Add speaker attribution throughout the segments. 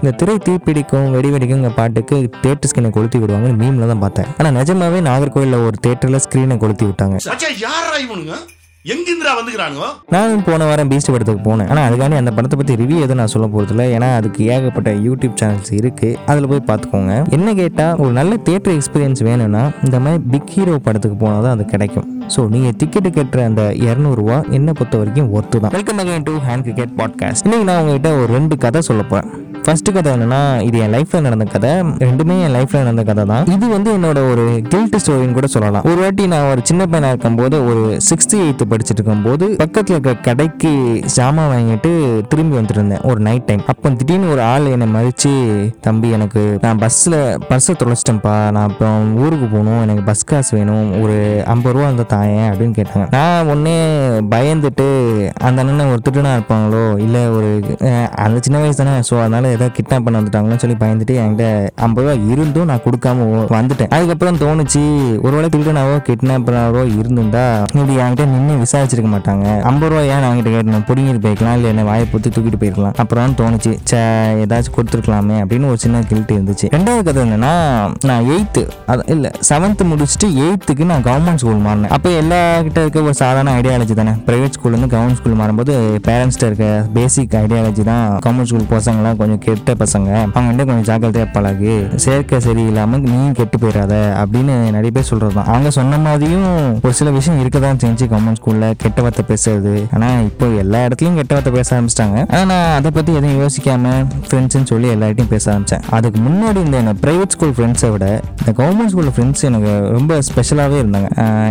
Speaker 1: இந்த திரை தீப்பிடிக்கும் வெடி வெடிக்குங்க பாட்டுக்கு தேட்டர் ஸ்கிரீனை கொளுத்தி விடுவாங்கன்னு மீம்ல தான் பார்த்தேன். ஆனா நிஜமாவே நாகர்கோவில்ல ஒரு தேட்டர்ல ஸ்கிரீனை கொளுத்தி விட்டாங்க.
Speaker 2: வந்துக்கிறானுங்க?
Speaker 1: நானும் போன வாரம் பீஸ்ட் படத்துக்கு போனேன். ஆனால் அதுக்காண்டி அந்த படத்தை பற்றி ரிவ்யூ எதுவும் நான் சொல்ல போகிறதில்ல ஏன்னா அதுக்கு ஏகப்பட்ட யூடியூப் சேனல்ஸ் இருக்குது அதில் போய் பார்த்துக்கோங்க. என்ன கேட்டால் ஒரு நல்ல தியேட்டர் எக்ஸ்பீரியன்ஸ் வேணும்னா இந்த மாதிரி பிக் ஹீரோ படத்துக்கு போனால் தான் அது கிடைக்கும். ஸோ நீங்கள் டிக்கெட்டு கட்டுற அந்த இரநூறுவா என்னை பொறுத்த வரைக்கும் ஒர்த்து தான். Welcome again to hand cricket podcast இன்னைக்கு நான் உங்ககிட்ட ஒரு ரெண்டு கதை சொல்ல போகிறேன் ஃபர்ஸ்ட் கதை என்னன்னா இது என் லைஃப்ல நடந்த கதை. ரெண்டுமே என் லைஃப்ல நடந்த கதை தான். இது வந்து என்னோட ஒரு கில்ட் ஸ்டோரின்னு கூட சொல்லலாம். ஒரு வாட்டி நான் ஒரு சின்ன பையனா இருக்கும்போது ஒரு சிக்ஸ்த் எயித்து படிச்சுட்டு இருக்கும்போது பக்கத்துல இருக்க கடைக்கு ஜாமான் வாங்கிட்டு திரும்பி வந்துட்டு இருந்தேன் ஒரு நைட் டைம் அப்போ திடீர்னு ஒரு ஆள் என்னை மதிச்சு தம்பி எனக்கு நான் பஸ்ஸில் பர்ஸை தொலைச்சிட்டேன்ப்பா. நான் இப்போ ஊருக்கு போகணும். எனக்கு பஸ் காசு வேணும். ஒரு ஐம்பது ரூபா அந்த தாயேன் அப்படின்னு கேட்டாங்க. நான் ஒன்னே பயந்துட்டு அந்த அண்ணன் ஒரு திருடனா இருப்பாங்களோ? இல்லை ஒரு அந்த சின்ன வயசு தானே? ஸோ அதனால ஏதோ கிட்னாப் பண்ண வந்துட்டாங்களோன்னு சொல்லி பயந்துட்டு என்கிட்ட ஐம்பது ரூபா இருந்தும் நான் கொடுக்காம வந்துட்டேன். அதுக்கப்புறம் தோணுச்சு ஒருவேளை திருடனாவோ கிட்னாப்பராவோ இருந்திருந்தா இப்படி என்கிட்ட நின்று விசாரிச்சிருக்க மாட்டாங்க. ஐம்பது ரூபா ஏன் என்கிட்ட கேட்டேன்? பிடிங்கிட்டு போயிருக்கலாம் இல்லை என்ன வாயை பொத்தி தூக்கிட்டு போயிருக்கலாம் அப்புறம் தோணுச்சு சே ஏதாச்சும் கொடுத்துருக்கலாமே அப்படின்னு ஒரு சின்ன கில்ட்டு இருந்துச்சு. ரெண்டாவது கதை என்னன்னா நான் எயித்து அது இல்லை செவன்த்து முடிச்சுட்டு எயித்துக்கு நான் கவர்மெண்ட் ஸ்கூல் மாறினேன். அப்போ எல்லா கிட்ட இருக்க ஒரு சாதாரண ஐடியாலஜி தானே. ப்ரைவேட் ஸ்கூல்லேருந்து கவர்மெண்ட் ஸ்கூல் மாறும்போது பேரண்ட்ஸ்கிட்ட இருக்க பேசிக் ஐடியாலஜி தான் கவர்மெண்ட் ஸ்கூல் பசங்களாம் கொஞ்சம் கெட்ட பசங்க. அவங்க கொஞ்சம் ஜாக்கிரதையாக பழகு சேர்க்கை சரியில்லாமல் நீயும் கெட்டு போயிடாத அப்படின்னு நிறைய பேர் சொல்கிறது தான் அவங்க சொன்ன மாதிரியும் ஒரு சில விஷயம் இருக்க தான் செஞ்சு கவர்மெண்ட் ஸ்கூலில் கெட்ட வார்த்தை பேசுறது. ஆனால் இப்போ எல்லா இடத்துலையும் கெட்ட வார்த்தை பேச ஆரம்பிச்சிட்டாங்க. ஆனால் நான் அதை பற்றி எதுவும் யோசிக்காம ஃப்ரெண்ட்ஸ்னு சொல்லி எல்லார்ட்டையும் பேச ஆரம்பித்தேன் அதுக்கு முன்னாடி இந்த என்ன ப்ரைவேட் ஸ்கூல் ஃப்ரெண்ட்ஸை விட இந்த கவர்மெண்ட் ஸ்கூலில் ஃப்ரெண்ட்ஸ் எனக்கு ரொம்ப ஸ்பெஷலாகவே இருந்தாங்க.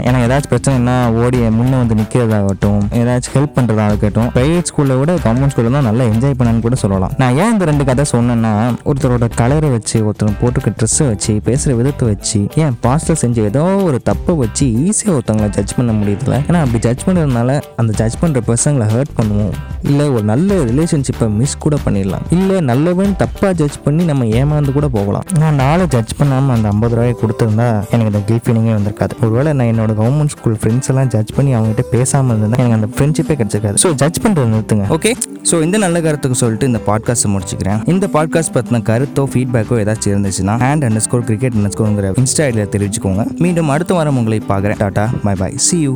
Speaker 1: எனக்கு ஏதாச்சும் பிரச்சனைனா ஓடி முன்னே வந்து நிற்கிறதாகட்டும் ஏதாச்சும் ஹெல்ப் பண்ணுறதாகட்டும் ப்ரைவேட் ஸ்கூலில் விட கவர்மெண்ட் ஸ்கூலில் தான் நல்லா என்ஜாய் பண்ணனு கூட சொல்லலாம். நான் ஏன் இந்த ரெண்டு கதை சொன்னேன்னா ஒருத்தரோட கலரை வச்சு ஒருத்தர் போட்டுக்க ட்ரெஸ்ஸை வச்சு பேசுகிற விதத்தை வச்சு ஏன் பாஸ்டர் செஞ்ச ஏதோ ஒரு தப்பை வச்சு ஈஸியாக ஒருத்தவங்களை ஜட்ஜ் பண்ண முடியுதுல ஏன்னா அப்படி ஜட்ஜ் பண்ணுறதுனால அந்த ஜட்ஜ் பண்ணுற பர்சங்களை ஹர்ட் பண்ணுவோம். இல்லை ஒரு நல்ல ரிலேஷன்ஷிப்பை மிஸ் கூட பண்ணிடலாம். இல்லை நல்லவன் தப்பாக ஜட்ஜ் பண்ணி நம்ம ஏமாந்து கூட போகலாம். நான் நாளை ஜட்ஜ் பண்ணாமல் அந்த ஐம்பது ரூபாயை கொடுத்துருந்தா எனக்கு அந்த கில் ஃபீலிங்கே வந்திருக்காது. ஒருவேளை நான் என்னோட கவர்மெண்ட் ஸ்கூல் ஃப்ரெண்ட்ஸ் எல்லாம் ஜட்ஜ் பண்ணி அவங்ககிட்ட பேசாமல் இருந்தேன்னா எனக்கு அந்த ஃப்ரெண்ட்ஷிப்பே கிடைச்சிருக்காது. ஸோ ஜட்ஜ் பண்ணுறது நிறுத்துங்க. ஓகே ஸோ இந்த நல்ல கருத்துக்கு சொல்லிட்டு இந்த பாட்காஸ்ட் முடிச்சுக்கிறேன். இந்த பாட்காஸ்ட் பற்றின கருத்தோ ஃபீட்பேக்கோ ஏதாச்சும் இருந்துச்சுன்னா hand under score cricket under ஸ்கோருங்கிற insta ஐடியில் தெரிவிச்சுக்கோங்க. மீண்டும் அடுத்த வாரம் உங்களை பார்க்குறேன். Tata bye bye see you